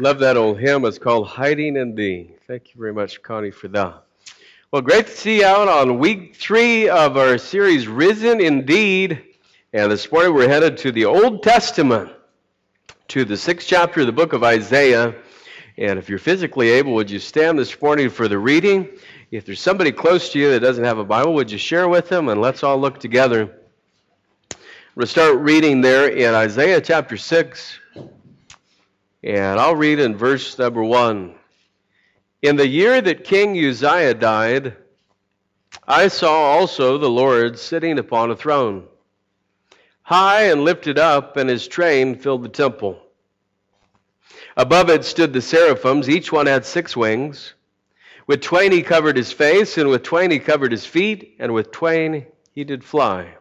Love that old hymn. It's called Hiding in Thee. Thank you very much, Connie, for that. Well, great to see you out on week three of our series, Risen Indeed. And this morning we're headed to the Old Testament, to the sixth chapter of the book of Isaiah. And if you're physically able, would you stand this morning for the reading? If there's somebody close to you that doesn't have a Bible, would you share with them? And let's all look together. We'll start reading there in Isaiah chapter 6. And I'll read in verse number 1. In the year that King Uzziah died, I saw also the Lord sitting upon a throne, high and lifted up, and his train filled the temple. Above it stood the seraphims, each one had six wings. With twain he covered his face, and with twain he covered his feet, and with twain he did fly.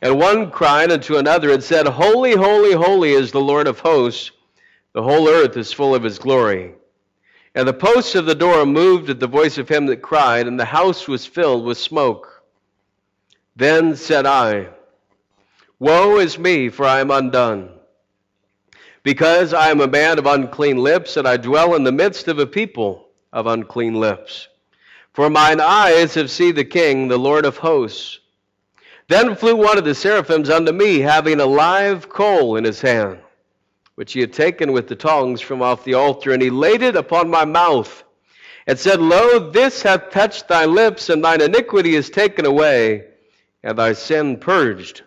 And one cried unto another and said, Holy, holy, holy is the Lord of hosts. The whole earth is full of his glory. And the posts of the door moved at the voice of him that cried, and the house was filled with smoke. Then said I, Woe is me, for I am undone. Because I am a man of unclean lips, and I dwell in the midst of a people of unclean lips. For mine eyes have seen the King, the Lord of hosts. Then flew one of the seraphims unto me, having a live coal in his hand, which he had taken with the tongs from off the altar, and he laid it upon my mouth, and said, Lo, this hath touched thy lips, and thine iniquity is taken away, and thy sin purged.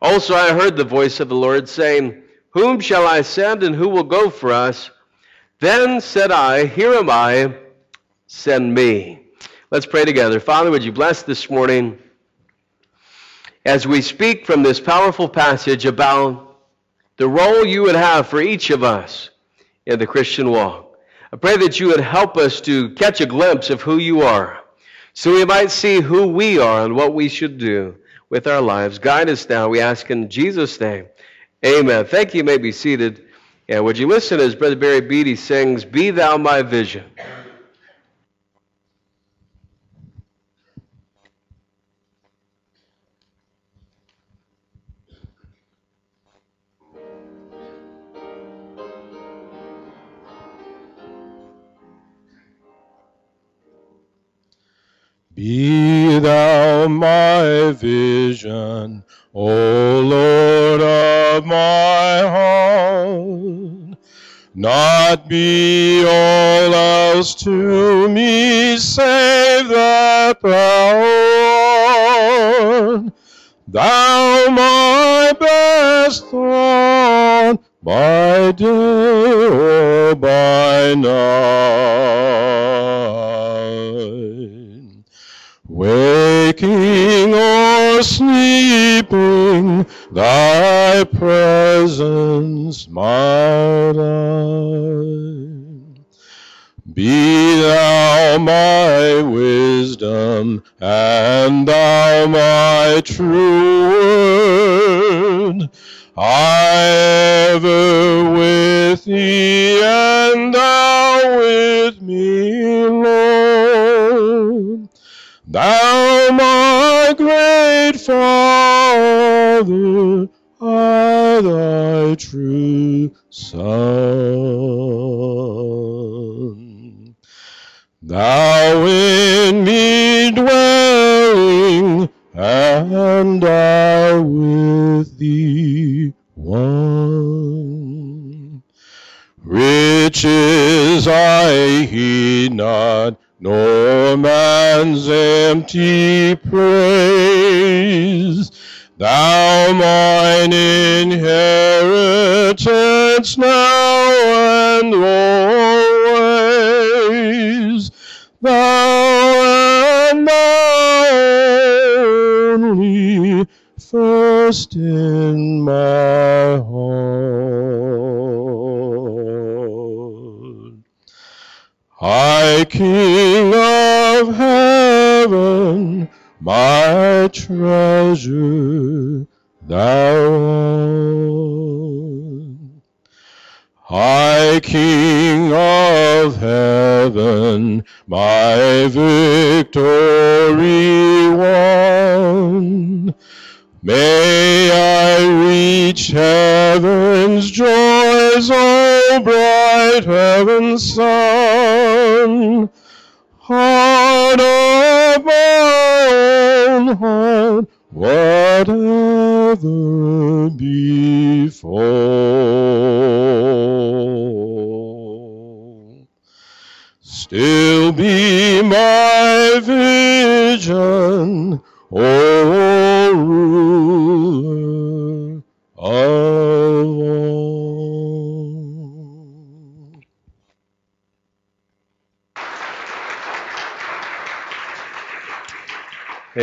Also I heard the voice of the Lord saying, Whom shall I send, and who will go for us? Then said I, Here am I, send me. Let's pray together. Father, would you bless this morning? as we speak from this powerful passage about the role you would have for each of us in the Christian walk. I pray that you would help us to catch a glimpse of who you are so we might see who we are and what we should do with our lives. Guide us now, we ask in Jesus' name. Amen. Thank you. You may be seated. And would you listen as Brother Barry Beatty sings, Be Thou My Vision? Be thou my vision, O Lord of my heart. Naught be all else to me save that thou art. Thou my best thought by day oh, or by night. Waking or sleeping, thy presence my life. Be thou my wisdom, and thou my true word. I ever with thee, and thou with great Father, I thy true Son. Thou in me dwelling, and I with thee one. Riches I heed not, nor man's empty praise. Thou mine inheritance now and always. Thou and thou only first in my heart. High King of heaven, my treasure thou art. High King of heaven, my victory won. May I reach heaven's joys, O bright heaven's sun.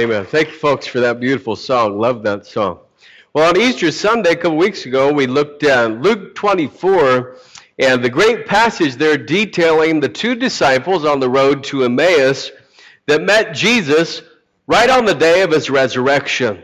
Amen. Thank you, folks, for that beautiful song. Love that song. Well, on Easter Sunday, a couple weeks ago, we looked at Luke 24 and the great passage there detailing the two disciples on the road to Emmaus that met Jesus right on the day of his resurrection.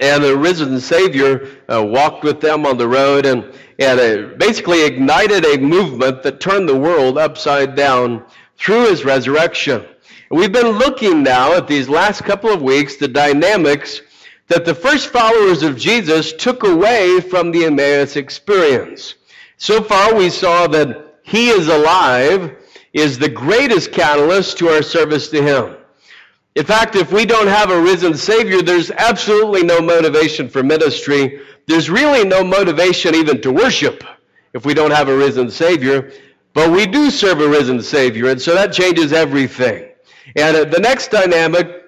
And the risen Savior uh, walked with them on the road and, and basically ignited a movement that turned the world upside down through his resurrection. We've been looking now at these last couple of weeks the dynamics that the first followers of Jesus took away from the Emmaus experience. So far, we saw that He is alive is the greatest catalyst to our service to Him. In fact, if we don't have a risen Savior, there's absolutely no motivation for ministry. There's really no motivation even to worship if we don't have a risen Savior. But we do serve a risen Savior, and so that changes everything. And uh, the next dynamic,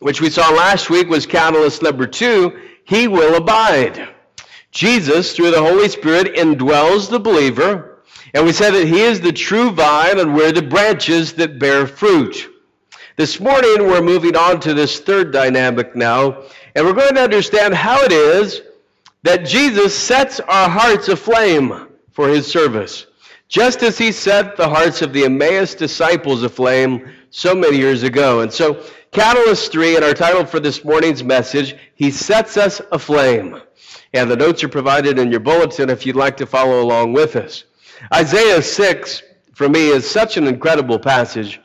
which we saw last week, was catalyst number two He will abide. Jesus, through the Holy Spirit, indwells the believer. And we said that He is the true vine and we're the branches that bear fruit. This morning, we're moving on to this third dynamic now, and we're going to understand how it is that Jesus sets our hearts aflame for His service. Just as He set the hearts of the Emmaus disciples aflame so many years ago. And so, Catalyst 3, and our title for this morning's message, He Sets Us Aflame. And the notes are provided in your bulletin if you'd like to follow along with us. Isaiah 6, for me, is such an incredible passage.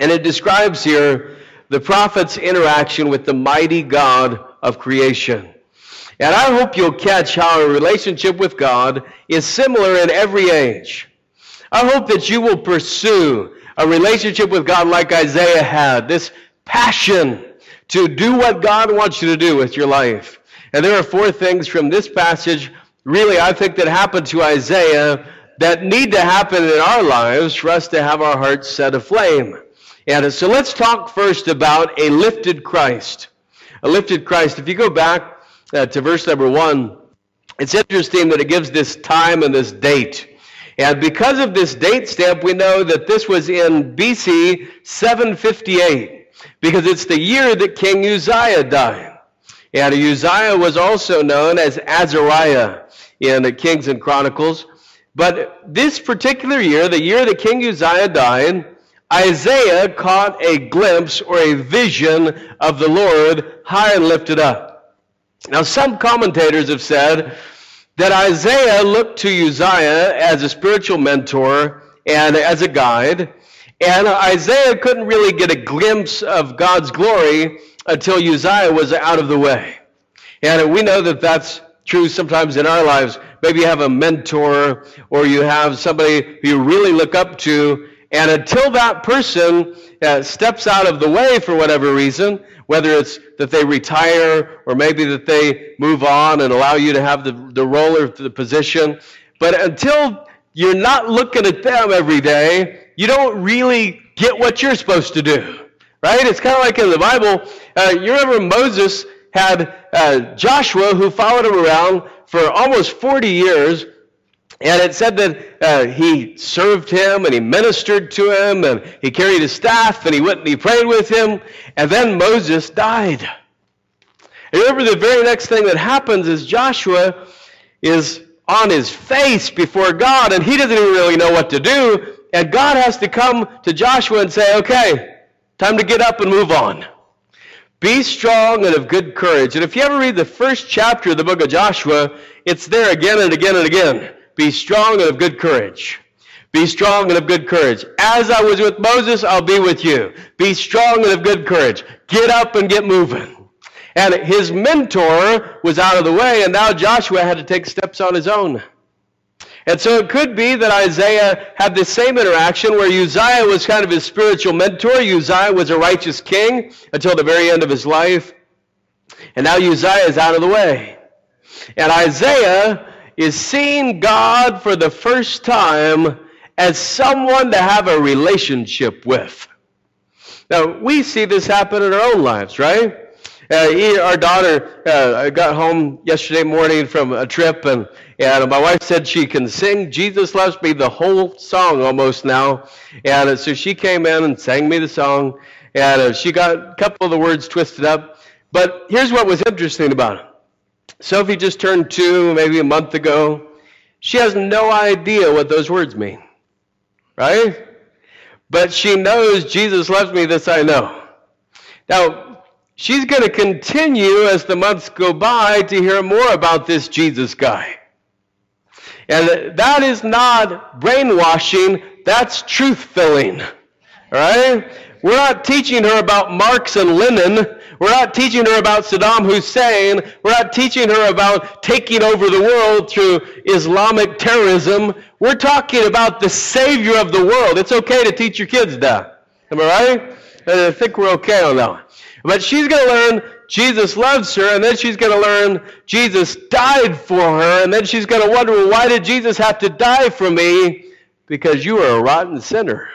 And it describes here the prophet's interaction with the mighty God of creation. And I hope you'll catch how a relationship with God is similar in every age. I hope that you will pursue a relationship with God like Isaiah had, this passion to do what God wants you to do with your life. And there are four things from this passage, really, I think, that happened to Isaiah that need to happen in our lives for us to have our hearts set aflame. And so let's talk first about a lifted Christ. A lifted Christ. If you go back uh, to verse number one, it's interesting that it gives this time and this date. And because of this date stamp, we know that this was in BC 758, because it's the year that King Uzziah died. And Uzziah was also known as Azariah in the Kings and Chronicles. But this particular year, the year that King Uzziah died, Isaiah caught a glimpse or a vision of the Lord high and lifted up. Now, some commentators have said that Isaiah looked to Uzziah as a spiritual mentor and as a guide, and Isaiah couldn't really get a glimpse of God's glory until Uzziah was out of the way. And we know that that's true sometimes in our lives. Maybe you have a mentor or you have somebody who you really look up to, and until that person uh, steps out of the way for whatever reason, whether it's that they retire or maybe that they move on and allow you to have the, the role or the position, but until you're not looking at them every day, you don't really get what you're supposed to do. Right? It's kind of like in the Bible. Uh, you remember Moses had uh, Joshua who followed him around for almost 40 years. And it said that uh, he served him and he ministered to him and he carried his staff and he went and he prayed with him. And then Moses died. And remember, the very next thing that happens is Joshua is on his face before God and he doesn't even really know what to do. And God has to come to Joshua and say, okay, time to get up and move on. Be strong and of good courage. And if you ever read the first chapter of the book of Joshua, it's there again and again and again. Be strong and of good courage. Be strong and of good courage. As I was with Moses, I'll be with you. Be strong and of good courage. Get up and get moving. And his mentor was out of the way, and now Joshua had to take steps on his own. And so it could be that Isaiah had the same interaction where Uzziah was kind of his spiritual mentor. Uzziah was a righteous king until the very end of his life. And now Uzziah is out of the way. And Isaiah is seeing God for the first time as someone to have a relationship with. Now, we see this happen in our own lives, right? Uh, our daughter uh, got home yesterday morning from a trip, and, and my wife said she can sing Jesus Loves Me, the whole song almost now. And uh, so she came in and sang me the song, and uh, she got a couple of the words twisted up. But here's what was interesting about it Sophie just turned two maybe a month ago. She has no idea what those words mean, right? But she knows Jesus loves me, this I know. Now, she's going to continue as the months go by to hear more about this Jesus guy. And that is not brainwashing, that's truth filling. Right? We're not teaching her about Marx and Lenin. We're not teaching her about Saddam Hussein. We're not teaching her about taking over the world through Islamic terrorism. We're talking about the Savior of the world. It's okay to teach your kids that. Am I right? I think we're okay on that one. But she's going to learn Jesus loves her, and then she's going to learn Jesus died for her, and then she's going to wonder, well, why did Jesus have to die for me? Because you are a rotten sinner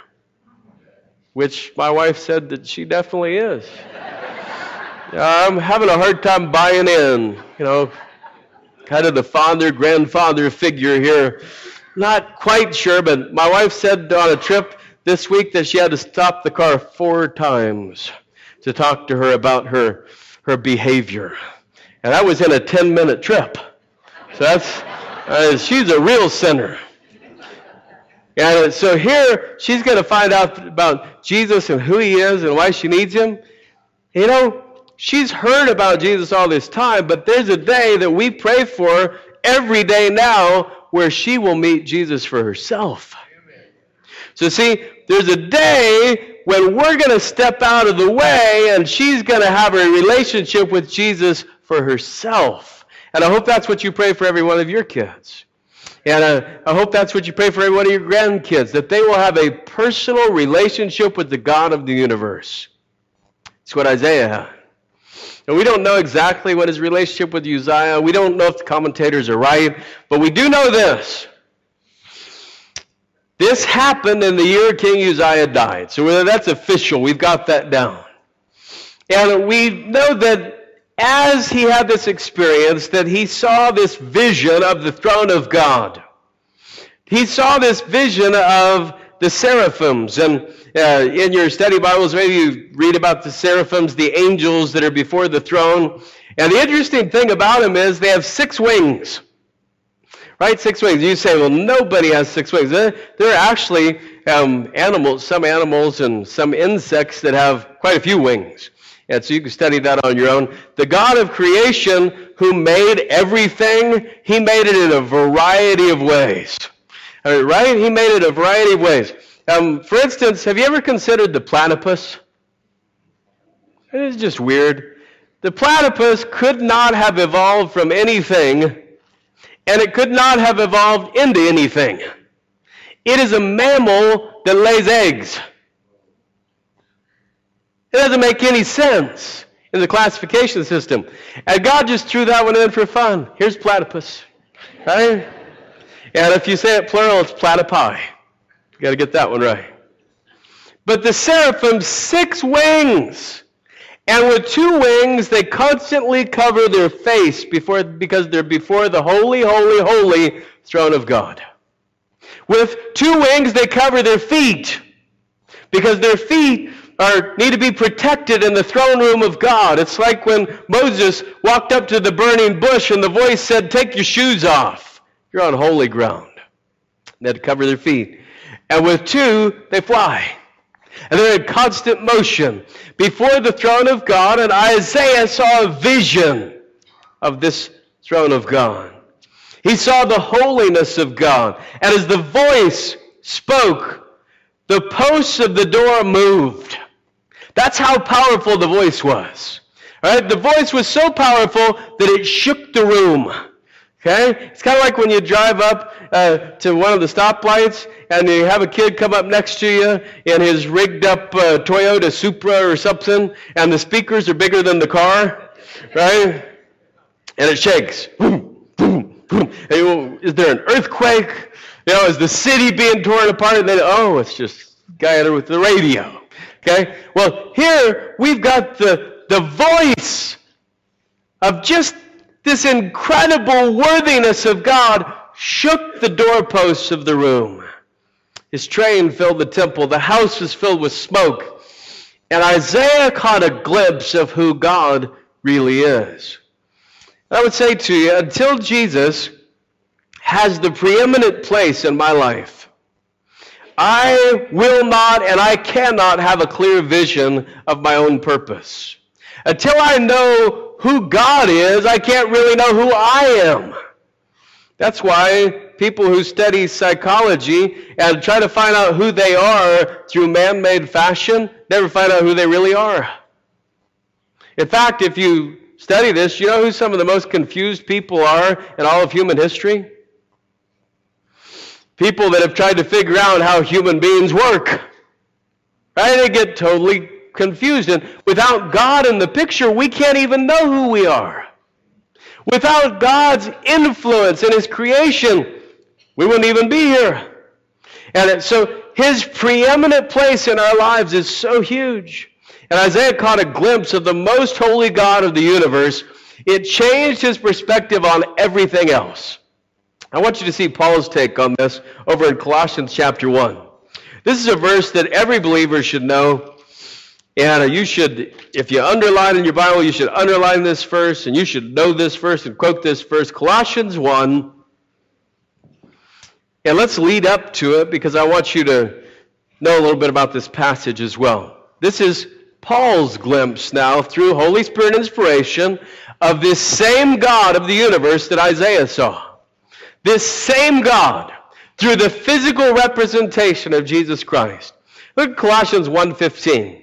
which my wife said that she definitely is. I'm having a hard time buying in, you know, kind of the father, grandfather figure here. Not quite sure, but my wife said on a trip this week that she had to stop the car four times to talk to her about her, her behavior. And I was in a 10 minute trip. So that's, uh, she's a real sinner. And so here, she's going to find out about Jesus and who he is and why she needs him. You know, she's heard about Jesus all this time, but there's a day that we pray for every day now where she will meet Jesus for herself. So, see, there's a day when we're going to step out of the way and she's going to have a relationship with Jesus for herself. And I hope that's what you pray for every one of your kids. And uh, I hope that's what you pray for every one of your grandkids, that they will have a personal relationship with the God of the universe. It's what Isaiah And we don't know exactly what his relationship with Uzziah. We don't know if the commentators are right, but we do know this. This happened in the year King Uzziah died. So that's official. We've got that down. And we know that as he had this experience that he saw this vision of the throne of God. He saw this vision of the seraphims. And uh, in your study Bibles, maybe you read about the seraphims, the angels that are before the throne. And the interesting thing about them is they have six wings. Right? Six wings. You say, well, nobody has six wings. They're, actually um, animals, some animals and some insects that have quite a few wings. And so you can study that on your own. The God of creation who made everything, he made it in a variety of ways. Right? He made it a variety of ways. Um, for instance, have you ever considered the platypus? It's just weird. The platypus could not have evolved from anything, and it could not have evolved into anything. It is a mammal that lays eggs. It doesn't make any sense in the classification system. And God just threw that one in for fun. Here's platypus. Right? And if you say it plural, it's platypi. Got to get that one right. But the seraphim, six wings. And with two wings, they constantly cover their face before, because they're before the holy, holy, holy throne of God. With two wings, they cover their feet because their feet are, need to be protected in the throne room of God. It's like when Moses walked up to the burning bush and the voice said, Take your shoes off. You're on holy ground. They had to cover their feet. And with two, they fly. And they're in constant motion before the throne of God. And Isaiah saw a vision of this throne of God. He saw the holiness of God. And as the voice spoke, the posts of the door moved. That's how powerful the voice was. All right, the voice was so powerful that it shook the room. Okay? It's kind of like when you drive up uh, to one of the stoplights and you have a kid come up next to you in his rigged up uh, Toyota Supra or something, and the speakers are bigger than the car, right? And it shakes. Boom, boom, boom. You, is there an earthquake? You know, is the city being torn apart? And then, oh, it's just guy with the radio. Okay? Well, here we've got the, the voice of just this incredible worthiness of God shook the doorposts of the room. His train filled the temple. The house was filled with smoke. And Isaiah caught a glimpse of who God really is. I would say to you, until Jesus has the preeminent place in my life, I will not and I cannot have a clear vision of my own purpose. Until I know who God is, I can't really know who I am. That's why people who study psychology and try to find out who they are through man made fashion never find out who they really are. In fact, if you study this, you know who some of the most confused people are in all of human history? People that have tried to figure out how human beings work. Right? They get totally confused. And without God in the picture, we can't even know who we are. Without God's influence in His creation, we wouldn't even be here. And so His preeminent place in our lives is so huge. And Isaiah caught a glimpse of the most holy God of the universe. It changed his perspective on everything else. I want you to see Paul's take on this over in Colossians chapter 1. This is a verse that every believer should know. And you should, if you underline in your Bible, you should underline this verse, and you should know this verse and quote this verse. Colossians 1. And let's lead up to it because I want you to know a little bit about this passage as well. This is Paul's glimpse now through Holy Spirit inspiration of this same God of the universe that Isaiah saw. This same God through the physical representation of Jesus Christ. Look at Colossians 1:15.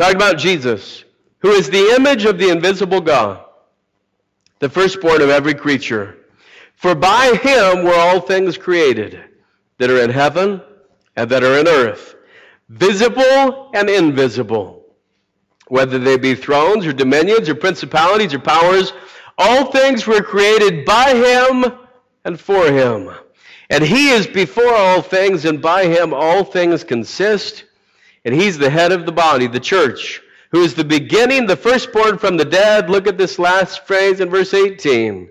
Talking about Jesus, who is the image of the invisible God, the firstborn of every creature. For by him were all things created that are in heaven and that are in earth, visible and invisible, whether they be thrones or dominions or principalities or powers, all things were created by him and for him. And he is before all things, and by him all things consist. And he's the head of the body, the church, who is the beginning, the firstborn from the dead. Look at this last phrase in verse 18.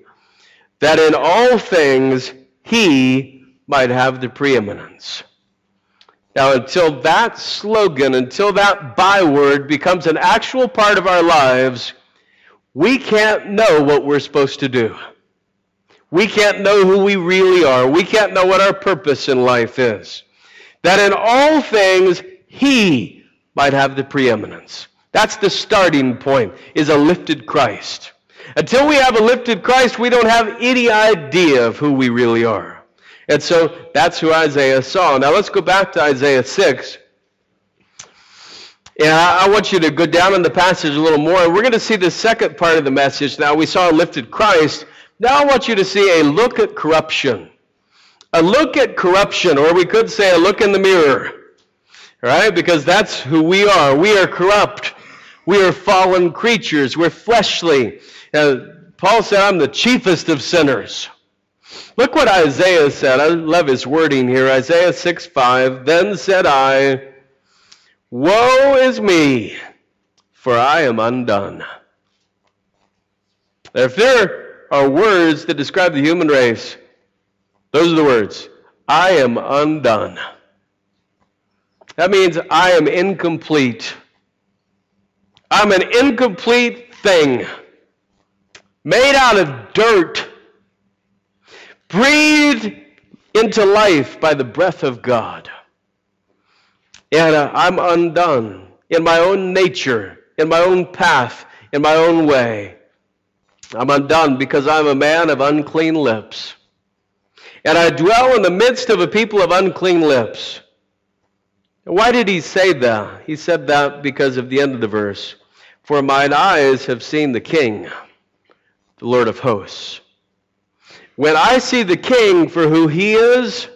That in all things he might have the preeminence. Now, until that slogan, until that byword becomes an actual part of our lives, we can't know what we're supposed to do. We can't know who we really are. We can't know what our purpose in life is. That in all things, He might have the preeminence. That's the starting point, is a lifted Christ. Until we have a lifted Christ, we don't have any idea of who we really are. And so that's who Isaiah saw. Now let's go back to Isaiah 6. And I, want you to go down in the passage a little more. We're going to see the second part of the message now. We saw a lifted Christ. Now I want you to see a look at corruption. A look at corruption, or we could say a look in the mirror. Right? Because that's who we are. We are corrupt. We are fallen creatures. We're fleshly. Uh, Paul said, I'm the chiefest of sinners. Look what Isaiah said. I love his wording here. Isaiah 6 5. Then said I, Woe is me, for I am undone. If there are words that describe the human race, those are the words. I am undone. That means I am incomplete. I'm an incomplete thing, made out of dirt, breathed into life by the breath of God. And uh, I'm undone in my own nature, in my own path, in my own way. I'm undone because I'm a man of unclean lips. And I dwell in the midst of a people of unclean lips. Why did he say that? He said that because of the end of the verse. For mine eyes have seen the King, the Lord of hosts. When I see the King for who he is,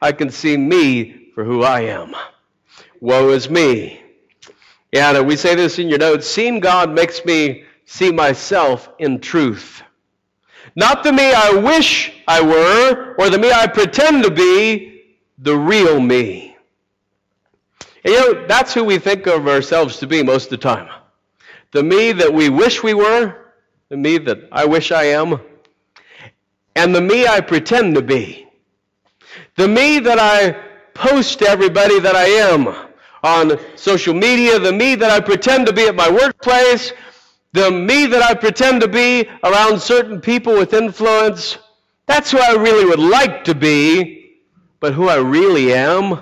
I can see me for who I am. Woe is me. And we say this in your notes seeing God makes me see myself in truth. Not the me I wish I were or the me I pretend to be, the real me. And you know, that's who we think of ourselves to be most of the time. The me that we wish we were, the me that I wish I am, and the me I pretend to be. The me that I post to everybody that I am on social media, the me that I pretend to be at my workplace, the me that I pretend to be around certain people with influence, that's who I really would like to be, but who I really am,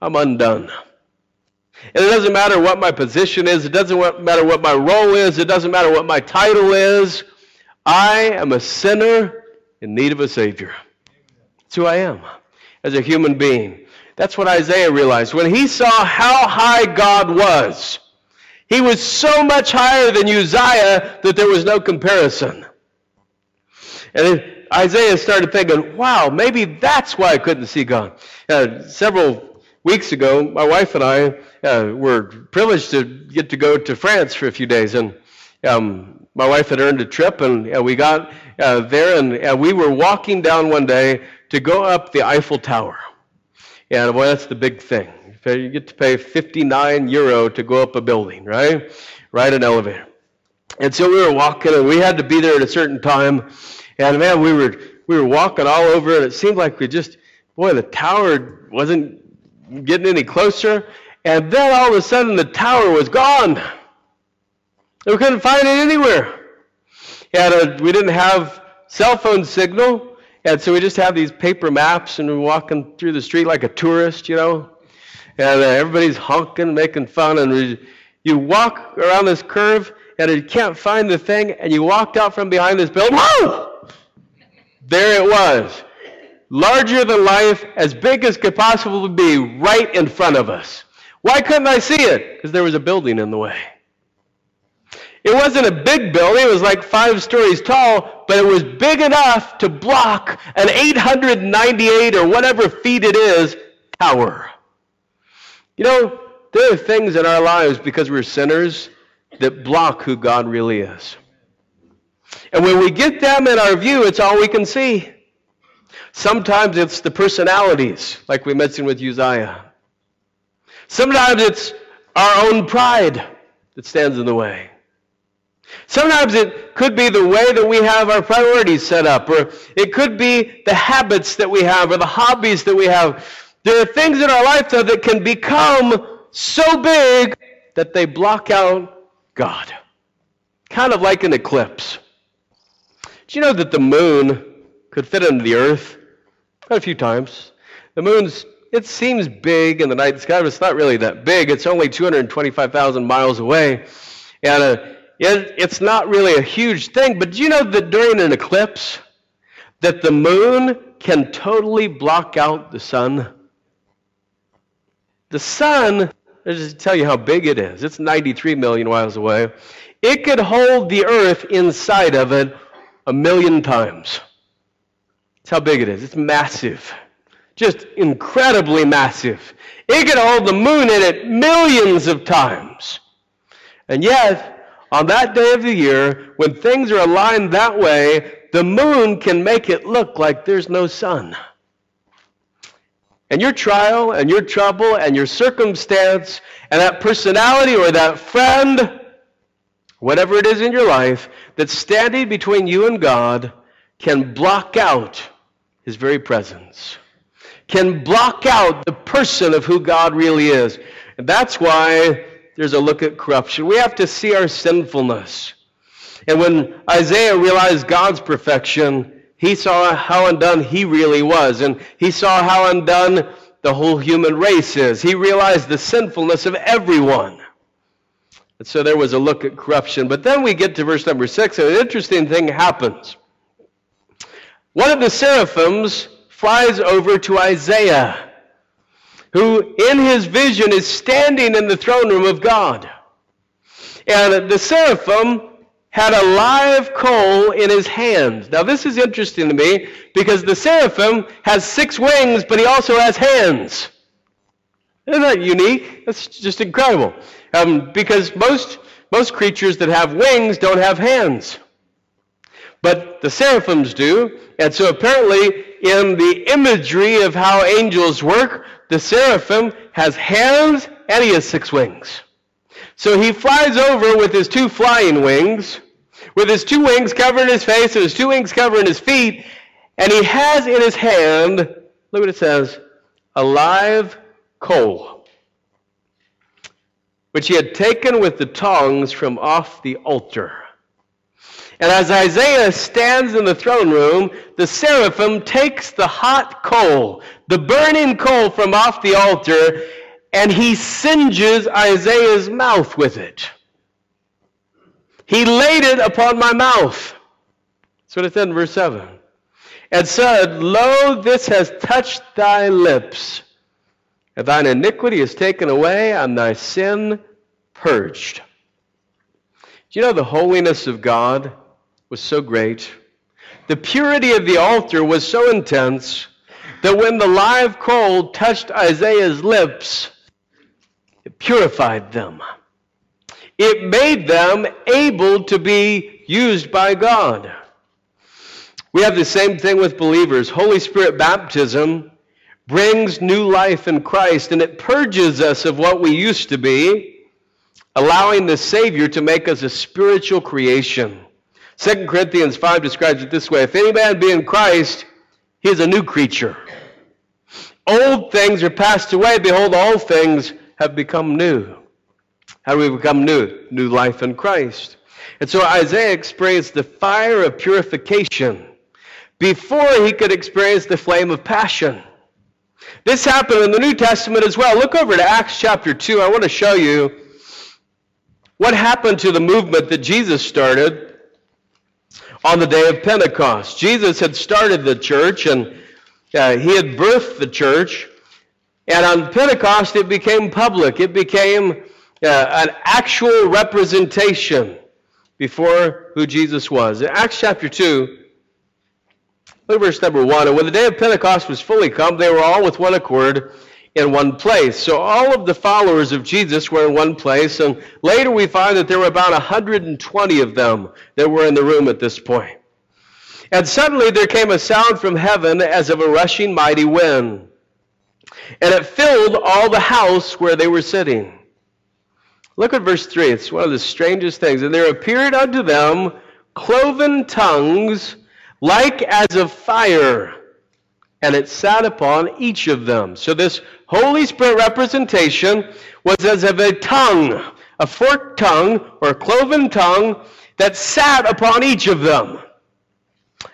I'm undone. And it doesn't matter what my position is, it doesn't matter what my role is, it doesn't matter what my title is. I am a sinner in need of a Savior. That's who I am as a human being. That's what Isaiah realized. When he saw how high God was, he was so much higher than Uzziah that there was no comparison. And Isaiah started thinking, wow, maybe that's why I couldn't see God. Uh, several weeks ago, my wife and I uh, were privileged to get to go to France for a few days. And um, my wife had earned a trip, and uh, we got uh, there, and we were walking down one day to go up the Eiffel Tower. And boy, that's the big thing. You get to pay 59 euro to go up a building, right? Ride an elevator. And so we were walking, and we had to be there at a certain time. And man, we were we were walking all over, and it seemed like we just, boy, the tower wasn't getting any closer. And then all of a sudden, the tower was gone. We couldn't find it anywhere. And we didn't have cell phone signal, and so we just have these paper maps, and we're walking through the street like a tourist, you know and uh, everybody's honking, making fun, and we, you walk around this curve, and you can't find the thing, and you walked out from behind this building. Whoa! There it was, larger than life, as big as could possibly be, right in front of us. Why couldn't I see it? Because there was a building in the way. It wasn't a big building, it was like five stories tall, but it was big enough to block an 898 or whatever feet it is tower. You know, there are things in our lives because we're sinners that block who God really is. And when we get them in our view, it's all we can see. Sometimes it's the personalities, like we mentioned with Uzziah. Sometimes it's our own pride that stands in the way. Sometimes it could be the way that we have our priorities set up, or it could be the habits that we have, or the hobbies that we have there are things in our life, though, that can become so big that they block out God. Kind of like an eclipse. Do you know that the moon could fit into the earth? Quite a few times. The moon's, it seems big in the night sky, but it's not really that big. It's only 225,000 miles away. And uh, it, it's not really a huge thing. But do you know that during an eclipse, that the moon can totally block out the sun? The sun, I'll just tell you how big it is. It's 93 million miles away. It could hold the earth inside of it a million times. That's how big it is. It's massive. Just incredibly massive. It could hold the moon in it millions of times. And yet, on that day of the year, when things are aligned that way, the moon can make it look like there's no sun. And your trial and your trouble and your circumstance and that personality or that friend, whatever it is in your life that's standing between you and God, can block out his very presence, can block out the person of who God really is. And that's why there's a look at corruption. We have to see our sinfulness. And when Isaiah realized God's perfection, he saw how undone he really was, and he saw how undone the whole human race is. He realized the sinfulness of everyone. And so there was a look at corruption. But then we get to verse number six, and an interesting thing happens. One of the seraphims flies over to Isaiah, who in his vision is standing in the throne room of God. And the seraphim had a live coal in his hand. Now, this is interesting to me because the seraphim has six wings, but he also has hands. Isn't that unique? That's just incredible. Um, because most, most creatures that have wings don't have hands. But the seraphims do. And so apparently, in the imagery of how angels work, the seraphim has hands and he has six wings. So he flies over with his two flying wings, with his two wings covering his face and his two wings covering his feet, and he has in his hand, look what it says, a live coal, which he had taken with the tongs from off the altar. And as Isaiah stands in the throne room, the seraphim takes the hot coal, the burning coal from off the altar, and he singes Isaiah's mouth with it. He laid it upon my mouth. That's what it said in verse 7. And said, Lo, this has touched thy lips, and thine iniquity is taken away, and thy sin purged. Do you know the holiness of God was so great? The purity of the altar was so intense that when the live coal touched Isaiah's lips, it purified them. It made them able to be used by God. We have the same thing with believers. Holy Spirit baptism brings new life in Christ and it purges us of what we used to be, allowing the Savior to make us a spiritual creation. 2 Corinthians 5 describes it this way If any man be in Christ, he is a new creature. Old things are passed away. Behold, all things have become new. How do we become new? New life in Christ. And so Isaiah experienced the fire of purification before he could experience the flame of passion. This happened in the New Testament as well. Look over to Acts chapter 2. I want to show you what happened to the movement that Jesus started on the day of Pentecost. Jesus had started the church and uh, he had birthed the church. And on Pentecost, it became public. It became uh, an actual representation before who Jesus was. In Acts chapter 2, look at verse number 1. And when the day of Pentecost was fully come, they were all with one accord in one place. So all of the followers of Jesus were in one place. And later we find that there were about 120 of them that were in the room at this point. And suddenly there came a sound from heaven as of a rushing mighty wind and it filled all the house where they were sitting. Look at verse 3. It's one of the strangest things. And there appeared unto them cloven tongues like as of fire, and it sat upon each of them. So this Holy Spirit representation was as of a tongue, a forked tongue or a cloven tongue that sat upon each of them.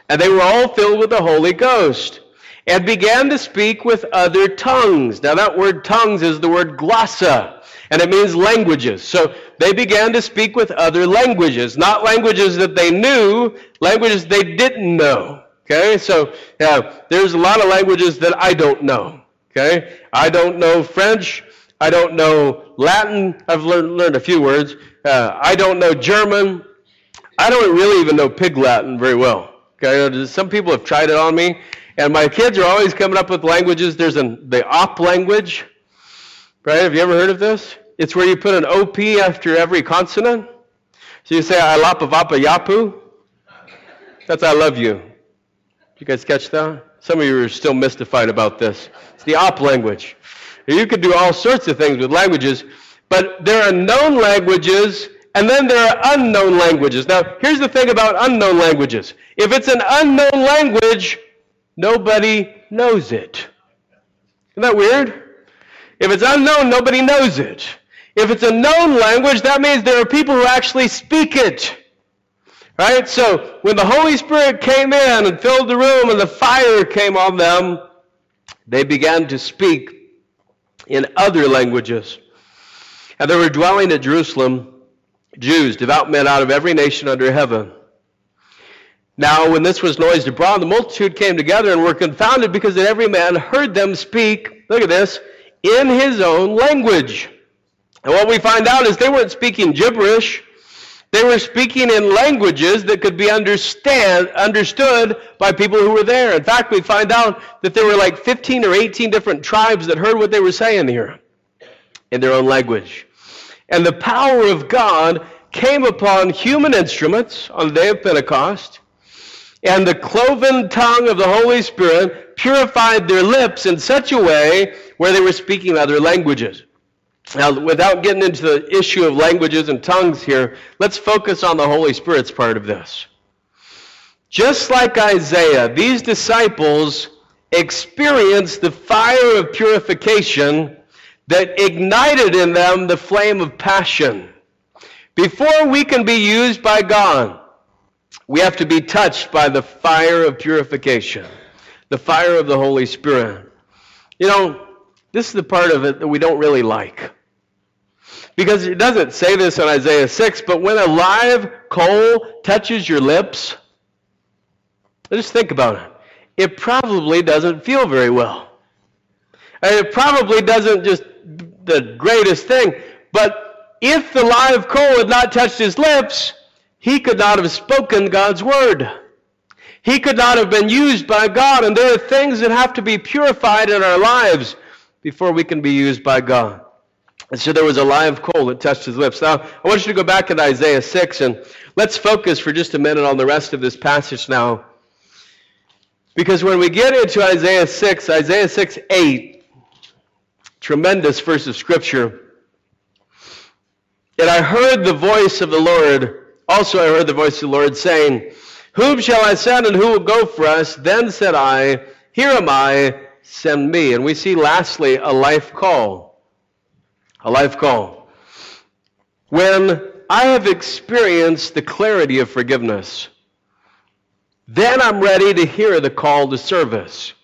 And they were all filled with the Holy Ghost and began to speak with other tongues. Now, that word tongues is the word glossa, and it means languages. So they began to speak with other languages, not languages that they knew, languages they didn't know. Okay, so yeah, there's a lot of languages that I don't know. Okay, I don't know French. I don't know Latin. I've learned, learned a few words. Uh, I don't know German. I don't really even know Pig Latin very well. Okay, some people have tried it on me, and my kids are always coming up with languages. There's an, the op language, right? Have you ever heard of this? It's where you put an OP after every consonant. So you say, I of yapu. That's I love you. Did You guys catch that? Some of you are still mystified about this. The op language. You could do all sorts of things with languages, but there are known languages and then there are unknown languages. Now, here's the thing about unknown languages. If it's an unknown language, nobody knows it. Isn't that weird? If it's unknown, nobody knows it. If it's a known language, that means there are people who actually speak it. Right? So when the Holy Spirit came in and filled the room and the fire came on them, they began to speak in other languages. And there were dwelling at Jerusalem, Jews, devout men out of every nation under heaven. Now, when this was noised abroad, the multitude came together and were confounded because that every man heard them speak, look at this, in his own language. And what we find out is they weren't speaking gibberish. They were speaking in languages that could be understand, understood by people who were there. In fact, we find out that there were like 15 or 18 different tribes that heard what they were saying here in their own language. And the power of God came upon human instruments on the day of Pentecost, and the cloven tongue of the Holy Spirit purified their lips in such a way where they were speaking other languages. Now, without getting into the issue of languages and tongues here, let's focus on the Holy Spirit's part of this. Just like Isaiah, these disciples experienced the fire of purification that ignited in them the flame of passion. Before we can be used by God, we have to be touched by the fire of purification, the fire of the Holy Spirit. You know, this is the part of it that we don't really like. Because it doesn't say this in Isaiah 6, but when a live coal touches your lips, just think about it. It probably doesn't feel very well. And it probably doesn't just the greatest thing, but if the live coal had not touched his lips, he could not have spoken God's word. He could not have been used by God, and there are things that have to be purified in our lives before we can be used by God. And so there was a live coal that touched his lips. Now, I want you to go back to Isaiah 6, and let's focus for just a minute on the rest of this passage now. Because when we get into Isaiah 6, Isaiah 6 8, tremendous verse of Scripture. And I heard the voice of the Lord. Also, I heard the voice of the Lord saying, Whom shall I send, and who will go for us? Then said I, Here am I, send me. And we see lastly a life call. A life call. When I have experienced the clarity of forgiveness, then I'm ready to hear the call to service.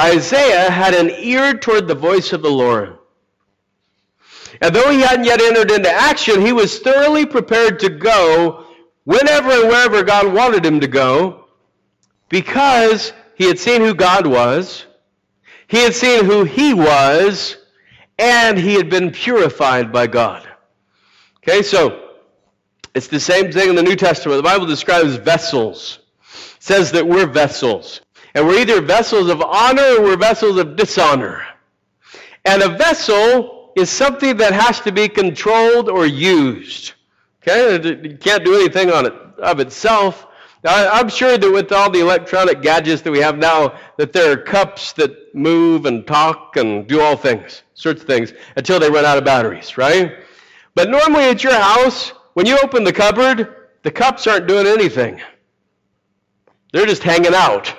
Isaiah had an ear toward the voice of the Lord. And though he hadn't yet entered into action, he was thoroughly prepared to go whenever and wherever God wanted him to go because he had seen who God was, he had seen who he was, and he had been purified by God. Okay, so it's the same thing in the New Testament. The Bible describes vessels. It says that we're vessels. And we're either vessels of honor or we're vessels of dishonor. And a vessel is something that has to be controlled or used. Okay? You can't do anything on it of itself. I'm sure that with all the electronic gadgets that we have now, that there are cups that move and talk and do all things, sorts of things, until they run out of batteries, right? But normally at your house, when you open the cupboard, the cups aren't doing anything. They're just hanging out,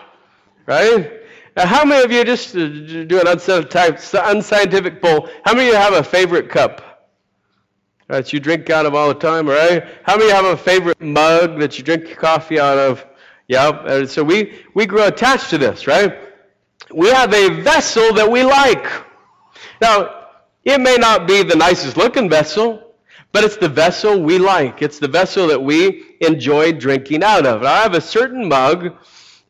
right? Now, how many of you, just do an unscientific poll, how many of you have a favorite cup? That you drink out of all the time, right? How many have a favorite mug that you drink your coffee out of? Yeah, so we, we grow attached to this, right? We have a vessel that we like. Now, it may not be the nicest looking vessel, but it's the vessel we like. It's the vessel that we enjoy drinking out of. Now, I have a certain mug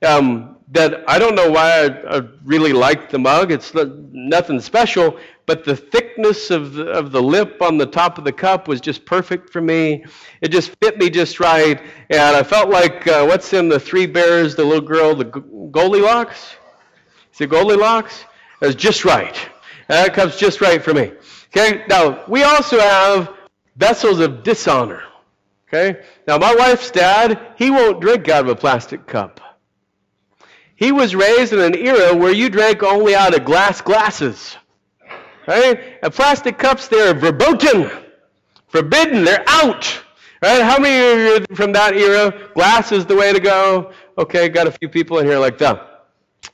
um, that I don't know why I, I really like the mug. It's nothing special, but the thickness of the, of the lip on the top of the cup was just perfect for me. It just fit me just right. And I felt like, uh, what's in the Three Bears, the little girl, the Goldilocks? Is it Goldilocks? It was just right. That cup's just right for me. Okay, now we also have vessels of dishonor. Okay, now my wife's dad, he won't drink out of a plastic cup. He was raised in an era where you drank only out of glass glasses. Right? And plastic cups, they're verboten, forbidden, they're out. Right? How many of you are from that era? Glass is the way to go. Okay, got a few people in here like that.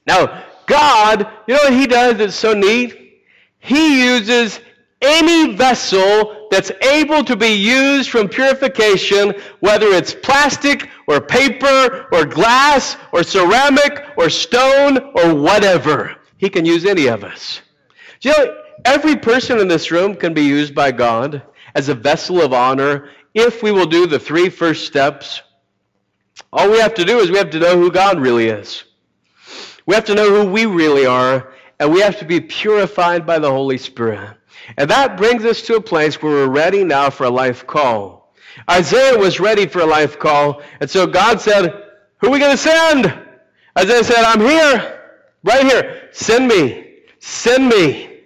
Now, God, you know what He does that's so neat? He uses any vessel that's able to be used from purification, whether it's plastic or paper or glass or ceramic or stone or whatever. He can use any of us. You know, every person in this room can be used by God as a vessel of honor if we will do the three first steps. All we have to do is we have to know who God really is. We have to know who we really are, and we have to be purified by the Holy Spirit. And that brings us to a place where we're ready now for a life call. Isaiah was ready for a life call, and so God said, Who are we going to send? Isaiah said, I'm here, right here. Send me. Send me.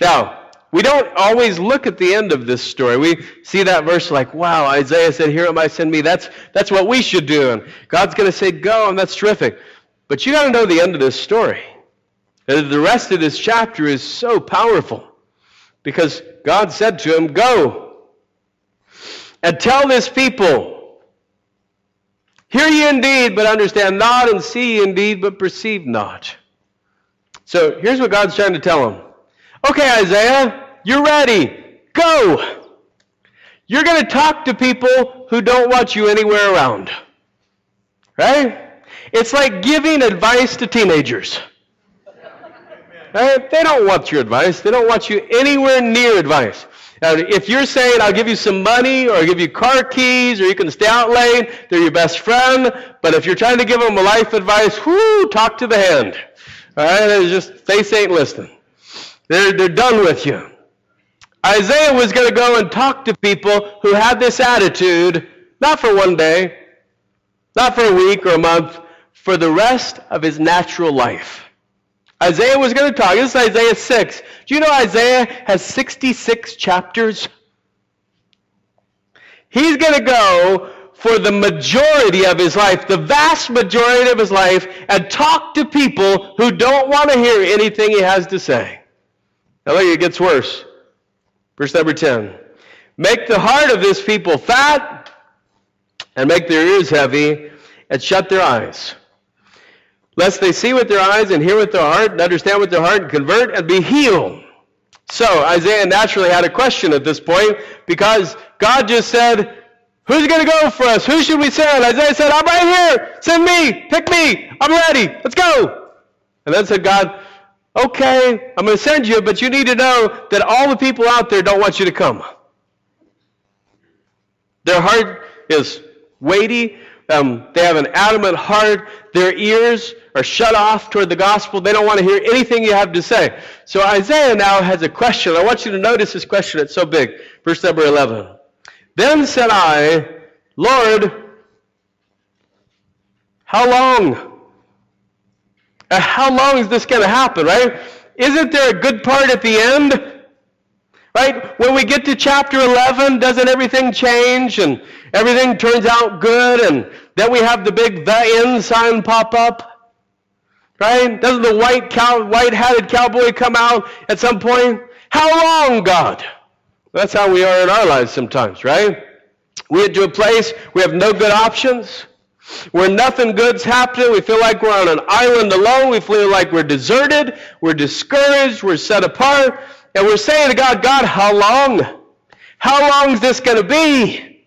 Now, we don't always look at the end of this story. We see that verse like, wow, Isaiah said, Here am I, send me. That's, that's what we should do. And God's going to say, Go, and that's terrific. But you got to know the end of this story. The rest of this chapter is so powerful because God said to him, Go and tell this people, Hear ye indeed, but understand not, and see ye indeed, but perceive not. So here's what God's trying to tell him. Okay, Isaiah, you're ready. Go. You're going to talk to people who don't want you anywhere around. Right? It's like giving advice to teenagers. Right? They don't want your advice. They don't want you anywhere near advice. Now, if you're saying, I'll give you some money, or I'll give you car keys, or you can stay out late, they're your best friend. But if you're trying to give them life advice, whoo, talk to the hand. All right? It's just, face ain't listening. They're, they're done with you. Isaiah was going to go and talk to people who had this attitude, not for one day, not for a week or a month, for the rest of his natural life. Isaiah was going to talk. This is Isaiah 6. Do you know Isaiah has 66 chapters? He's going to go for the majority of his life, the vast majority of his life, and talk to people who don't want to hear anything he has to say. Now look, it gets worse. Verse number 10. Make the heart of this people fat, and make their ears heavy, and shut their eyes. Lest they see with their eyes and hear with their heart and understand with their heart and convert and be healed. So Isaiah naturally had a question at this point because God just said, Who's going to go for us? Who should we send? Isaiah said, I'm right here. Send me. Pick me. I'm ready. Let's go. And then said God, Okay, I'm going to send you, but you need to know that all the people out there don't want you to come. Their heart is weighty. Um, they have an adamant heart. Their ears are shut off toward the gospel. They don't want to hear anything you have to say. So Isaiah now has a question. I want you to notice this question. It's so big. Verse number 11. Then said I, Lord, how long? Uh, how long is this going to happen, right? Isn't there a good part at the end? Right? When we get to chapter 11, doesn't everything change and everything turns out good and then we have the big the end sign pop up? Right? Doesn't the white cow, white-hatted cowboy come out at some point? How long, God? That's how we are in our lives sometimes, right? We get to a place we have no good options where nothing good's happening. We feel like we're on an island alone. We feel like we're deserted. We're discouraged. We're set apart. And we're saying to God, God, how long? How long is this going to be?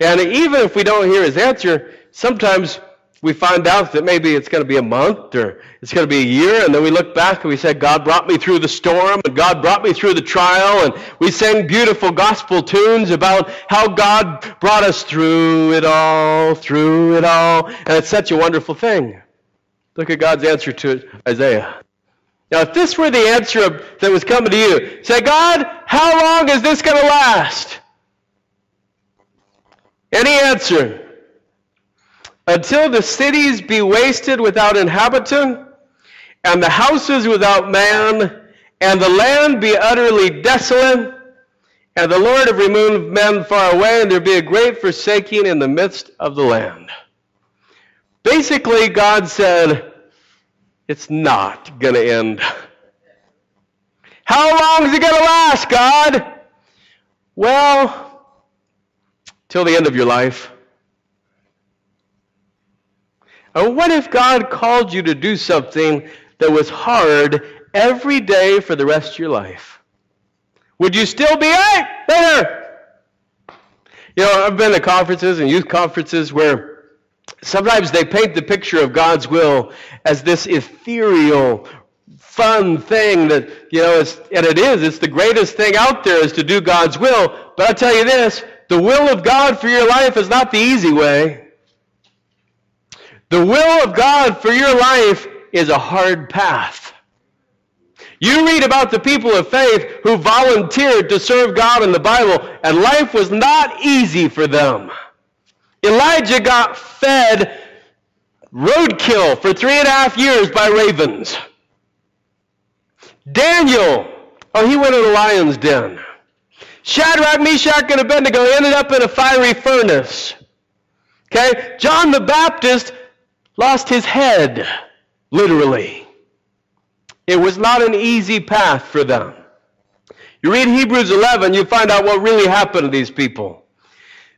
And even if we don't hear his answer, sometimes we find out that maybe it's going to be a month or it's going to be a year, and then we look back and we say, God brought me through the storm, and God brought me through the trial, and we sing beautiful gospel tunes about how God brought us through it all, through it all, and it's such a wonderful thing. Look at God's answer to Isaiah. Now, if this were the answer that was coming to you, say, God, how long is this going to last? Any answer? until the cities be wasted without inhabitant, and the houses without man, and the land be utterly desolate, and the Lord have removed men far away, and there be a great forsaking in the midst of the land. Basically, God said, it's not going to end. How long is it going to last, God? Well, till the end of your life. And what if God called you to do something that was hard every day for the rest of your life? Would you still be, there? You know, I've been to conferences and youth conferences where sometimes they paint the picture of God's will as this ethereal, fun thing that, you know, and it is. It's the greatest thing out there is to do God's will. But I'll tell you this, the will of God for your life is not the easy way. The will of God for your life is a hard path. You read about the people of faith who volunteered to serve God in the Bible, and life was not easy for them. Elijah got fed roadkill for three and a half years by ravens. Daniel, oh, he went in a lion's den. Shadrach, Meshach, and Abednego ended up in a fiery furnace. Okay? John the Baptist lost his head, literally. It was not an easy path for them. You read Hebrews 11, you find out what really happened to these people.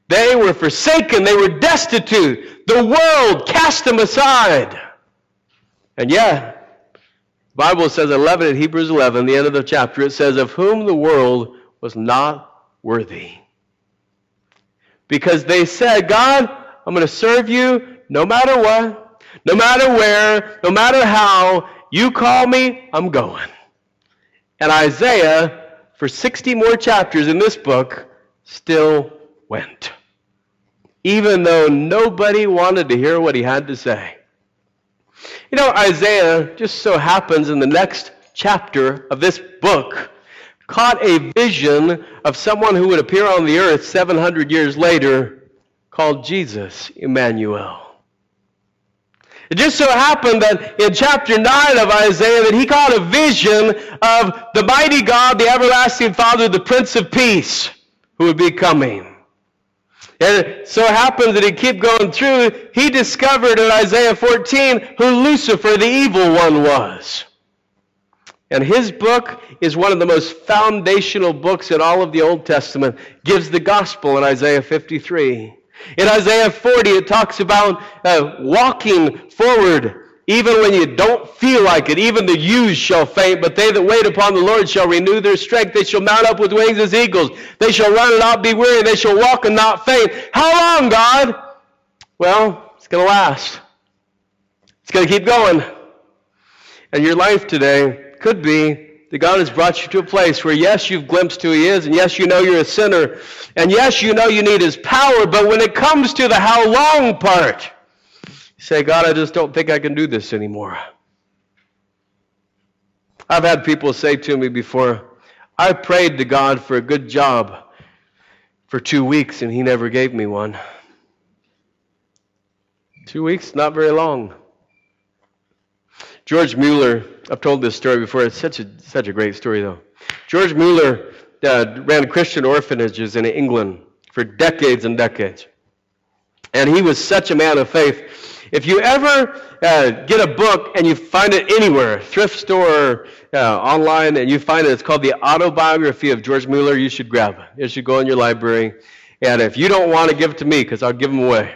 They were forsaken, they were destitute. The world cast them aside. And yet, the Bible says 11 in Hebrews 11, the end of the chapter, it says, Of whom the world was not worthy. Because they said, God, I'm going to serve you no matter what, no matter where, no matter how. You call me, I'm going. And Isaiah, for 60 more chapters in this book, still went. Even though nobody wanted to hear what he had to say. You know, Isaiah just so happens in the next chapter of this book caught a vision of someone who would appear on the earth 700 years later called Jesus, Emmanuel. It just so happened that in chapter 9 of Isaiah that he caught a vision of the mighty God, the everlasting Father, the Prince of Peace, who would be coming. And so it so happened that he kept going through, he discovered in Isaiah 14 who Lucifer, the evil one, was. And his book is one of the most foundational books in all of the Old Testament, gives the gospel in Isaiah 53. In Isaiah 40, it talks about uh, walking forward even when you don't feel like it. Even the youths shall faint, but they that wait upon the Lord shall renew their strength. They shall mount up with wings as eagles. They shall run and not be weary. They shall walk and not faint. How long, God? Well, it's going to last. It's going to keep going. And your life today could be that God has brought you to a place where, yes, you've glimpsed who He is, and yes, you know you're a sinner, and yes, you know you need His power, but when it comes to the how long part, say, God, I just don't think I can do this anymore. I've had people say to me before, I prayed to God for a good job for two weeks, and He never gave me one. Two weeks, not very long. George Mueller, I've told this story before. It's such a such a great story, though. George Mueller uh, ran Christian orphanages in England for decades and decades, and he was such a man of faith. If you ever uh, get a book and you find it anywhere, thrift store, uh, online, and you find it, it's called the Autobiography of George Mueller. You should grab it. You should go in your library, and if you don't want to give it to me, because I'll give them away.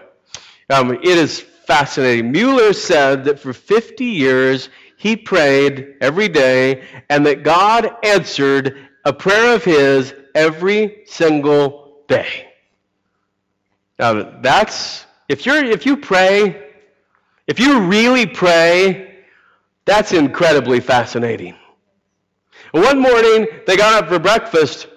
Um, it is fascinating. Mueller said that for 50 years he prayed every day and that God answered a prayer of his every single day. Now that's if you're if you pray, if you really pray, that's incredibly fascinating. One morning they got up for breakfast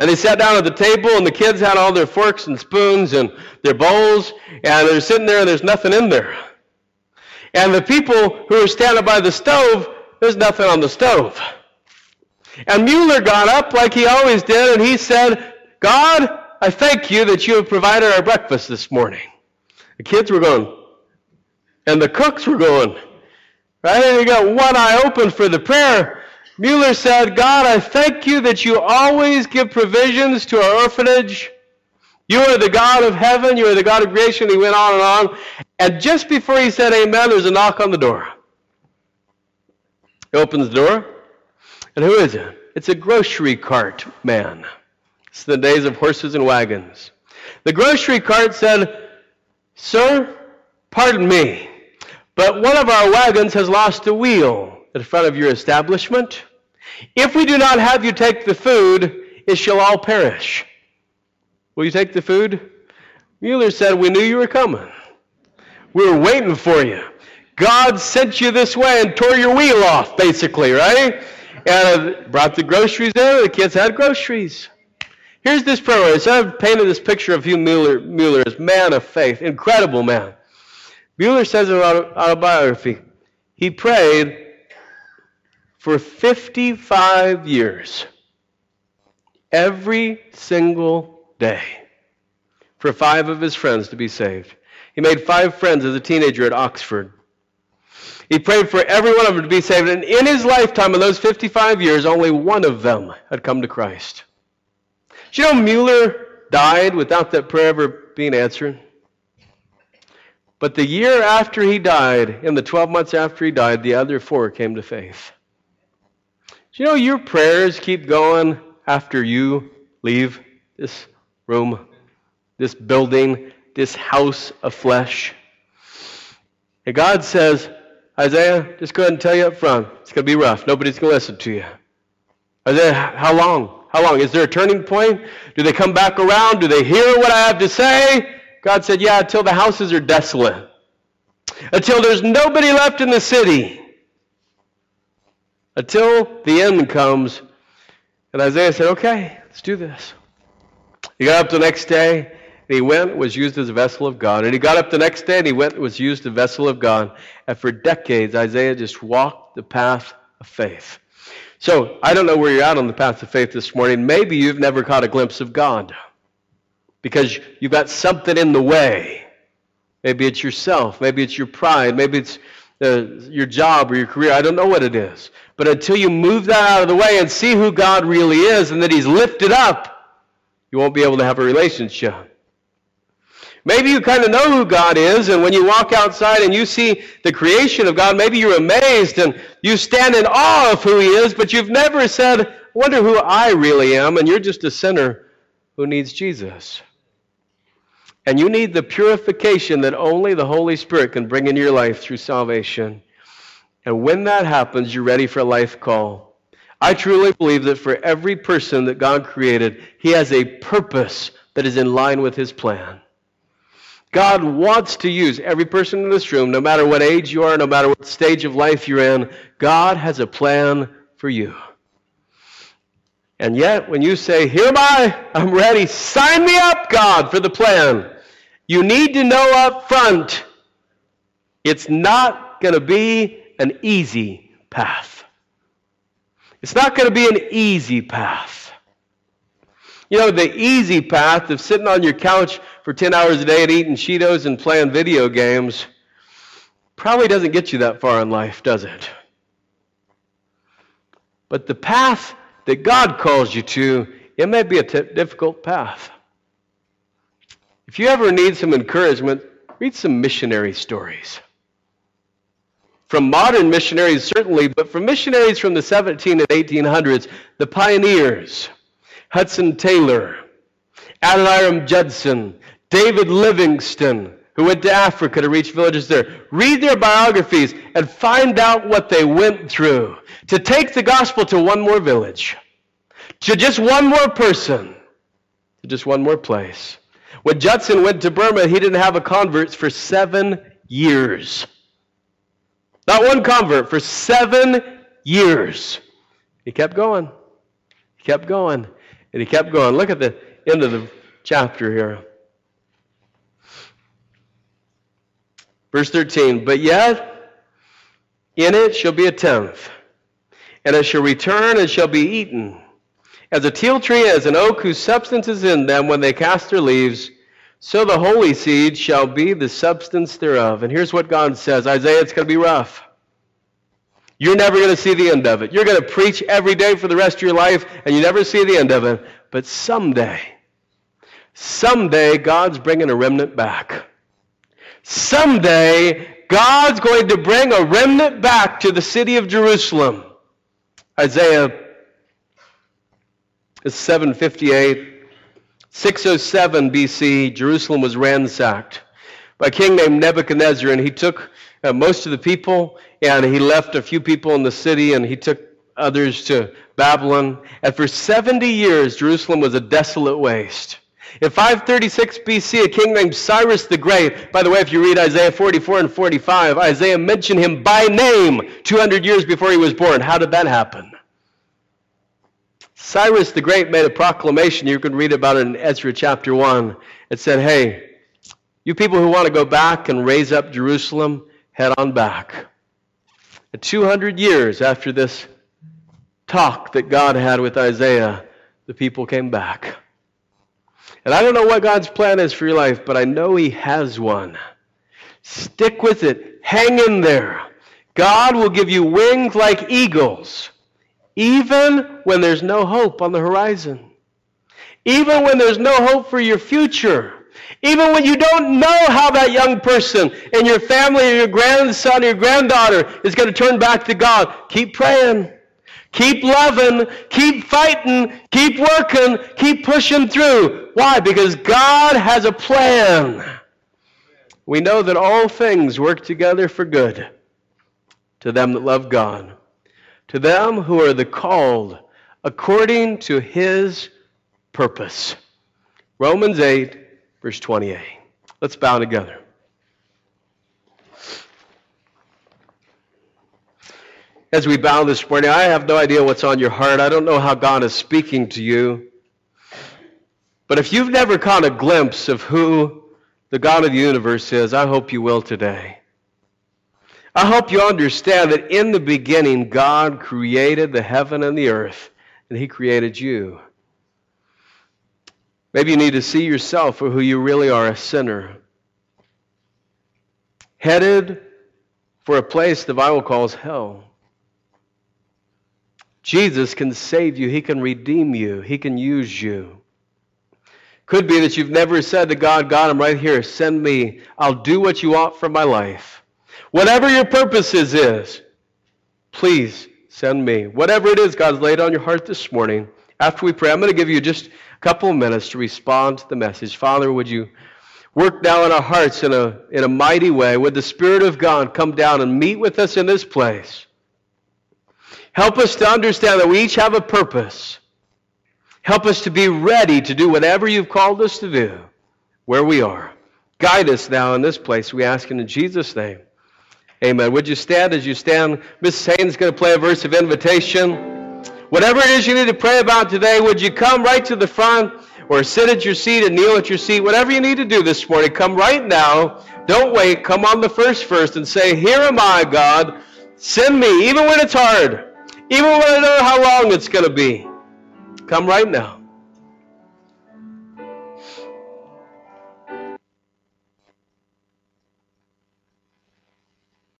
and they sat down at the table, and the kids had all their forks and spoons and their bowls, and they're sitting there, and there's nothing in there. And the people who were standing by the stove, there's nothing on the stove. And Mueller got up like he always did, and he said, God, I thank you that you have provided our breakfast this morning. The kids were going, and the cooks were going, right? And you got one eye open for the prayer. Mueller said, God, I thank you that you always give provisions to our orphanage. You are the God of heaven. You are the God of creation. He went on and on. And just before he said amen, there's a knock on the door. He opens the door. And who is it? It's a grocery cart man. It's the days of horses and wagons. The grocery cart said, Sir, pardon me, but one of our wagons has lost a wheel in front of your establishment. If we do not have you take the food, it shall all perish. Will you take the food? Mueller said, We knew you were coming. We were waiting for you. God sent you this way and tore your wheel off, basically, right? And uh, brought the groceries in. The kids had groceries. Here's this prayer. So I've painted this picture of Hugh Mueller, Mueller as man of faith, incredible man. Mueller says in autobiography, he prayed for 55 years, every single day, for five of his friends to be saved. He made five friends as a teenager at Oxford. He prayed for every one of them to be saved. And in his lifetime, in those 55 years, only one of them had come to Christ. Do you know Mueller died without that prayer ever being answered? But the year after he died, in the 12 months after he died, the other four came to faith. Do you know your prayers keep going after you leave this room, this building, this house of flesh? And God says, Isaiah, just go ahead and tell you up front, it's going to be rough. Nobody's going to listen to you. Isaiah, how long? How long? Is there a turning point? Do they come back around? Do they hear what I have to say? God said, Yeah, until the houses are desolate, until there's nobody left in the city, until the end comes. And Isaiah said, Okay, let's do this. He got up the next day, and he went, was used as a vessel of God. And he got up the next day and he went, was used as a vessel of God. And for decades, Isaiah just walked the path of faith. So I don't know where you're at on the path of faith this morning. Maybe you've never caught a glimpse of God because you've got something in the way. Maybe it's yourself. Maybe it's your pride. Maybe it's uh, your job or your career. I don't know what it is. But until you move that out of the way and see who God really is and that He's lifted up, you won't be able to have a relationship. Maybe you kind of know who God is, and when you walk outside and you see the creation of God, maybe you're amazed and you stand in awe of who He is, but you've never said, I wonder who I really am, and you're just a sinner who needs Jesus. And you need the purification that only the Holy Spirit can bring into your life through salvation. And when that happens, you're ready for a life call. I truly believe that for every person that God created, He has a purpose that is in line with His plan. God wants to use every person in this room, no matter what age you are, no matter what stage of life you're in. God has a plan for you. And yet, when you say, Here am I, I'm ready, sign me up, God, for the plan, you need to know up front it's not going to be an easy path. It's not going to be an easy path. You know, the easy path of sitting on your couch for 10 hours a day and eating Cheetos and playing video games probably doesn't get you that far in life, does it? But the path that God calls you to, it may be a t- difficult path. If you ever need some encouragement, read some missionary stories. From modern missionaries, certainly, but from missionaries from the 17 and 1800s, the pioneers Hudson Taylor, Adoniram Judson, David Livingstone, who went to Africa to reach villages there. Read their biographies and find out what they went through to take the gospel to one more village, to just one more person, to just one more place. When Judson went to Burma, he didn't have a convert for seven years. Not one convert for seven years. He kept going. He kept going. And he kept going. Look at the end of the chapter here. Verse 13, but yet in it shall be a tenth, and it shall return and shall be eaten. As a teil tree, as an oak whose substance is in them when they cast their leaves, so the holy seed shall be the substance thereof. And here's what God says Isaiah, it's going to be rough. You're never going to see the end of it. You're going to preach every day for the rest of your life, and you never see the end of it. But someday, someday, God's bringing a remnant back. Someday, God's going to bring a remnant back to the city of Jerusalem. Isaiah is 758. 607 BC, Jerusalem was ransacked by a king named Nebuchadnezzar, and he took uh, most of the people, and he left a few people in the city, and he took others to Babylon. And for 70 years, Jerusalem was a desolate waste. In 536 BC, a king named Cyrus the Great, by the way, if you read Isaiah 44 and 45, Isaiah mentioned him by name 200 years before he was born. How did that happen? Cyrus the Great made a proclamation. You can read about it in Ezra chapter 1. It said, Hey, you people who want to go back and raise up Jerusalem, head on back. And 200 years after this talk that God had with Isaiah, the people came back. And I don't know what God's plan is for your life, but I know He has one. Stick with it. Hang in there. God will give you wings like eagles, even when there's no hope on the horizon. Even when there's no hope for your future. Even when you don't know how that young person in your family or your grandson or your granddaughter is going to turn back to God, keep praying. Keep loving, keep fighting, keep working, keep pushing through. Why? Because God has a plan. We know that all things work together for good to them that love God, to them who are the called according to his purpose. Romans 8, verse 28. Let's bow together. As we bow this morning, I have no idea what's on your heart. I don't know how God is speaking to you. But if you've never caught a glimpse of who the God of the universe is, I hope you will today. I hope you understand that in the beginning, God created the heaven and the earth, and He created you. Maybe you need to see yourself for who you really are a sinner. Headed for a place the Bible calls hell. Jesus can save you, He can redeem you, He can use you. Could be that you've never said to God, God, I'm right here, send me. I'll do what you want for my life. Whatever your purposes is, please send me. Whatever it is God's laid on your heart this morning, after we pray, I'm going to give you just a couple of minutes to respond to the message. Father, would you work now in our hearts in a, in a mighty way? Would the Spirit of God come down and meet with us in this place? Help us to understand that we each have a purpose. Help us to be ready to do whatever you've called us to do where we are. Guide us now in this place, we ask in Jesus' name. Amen. Would you stand as you stand? Miss is going to play a verse of invitation. Whatever it is you need to pray about today, would you come right to the front or sit at your seat and kneel at your seat? Whatever you need to do this morning, come right now. Don't wait. Come on the first first and say, Here am I, God. Send me, even when it's hard, even when I don't know how long it's going to be. Come right now.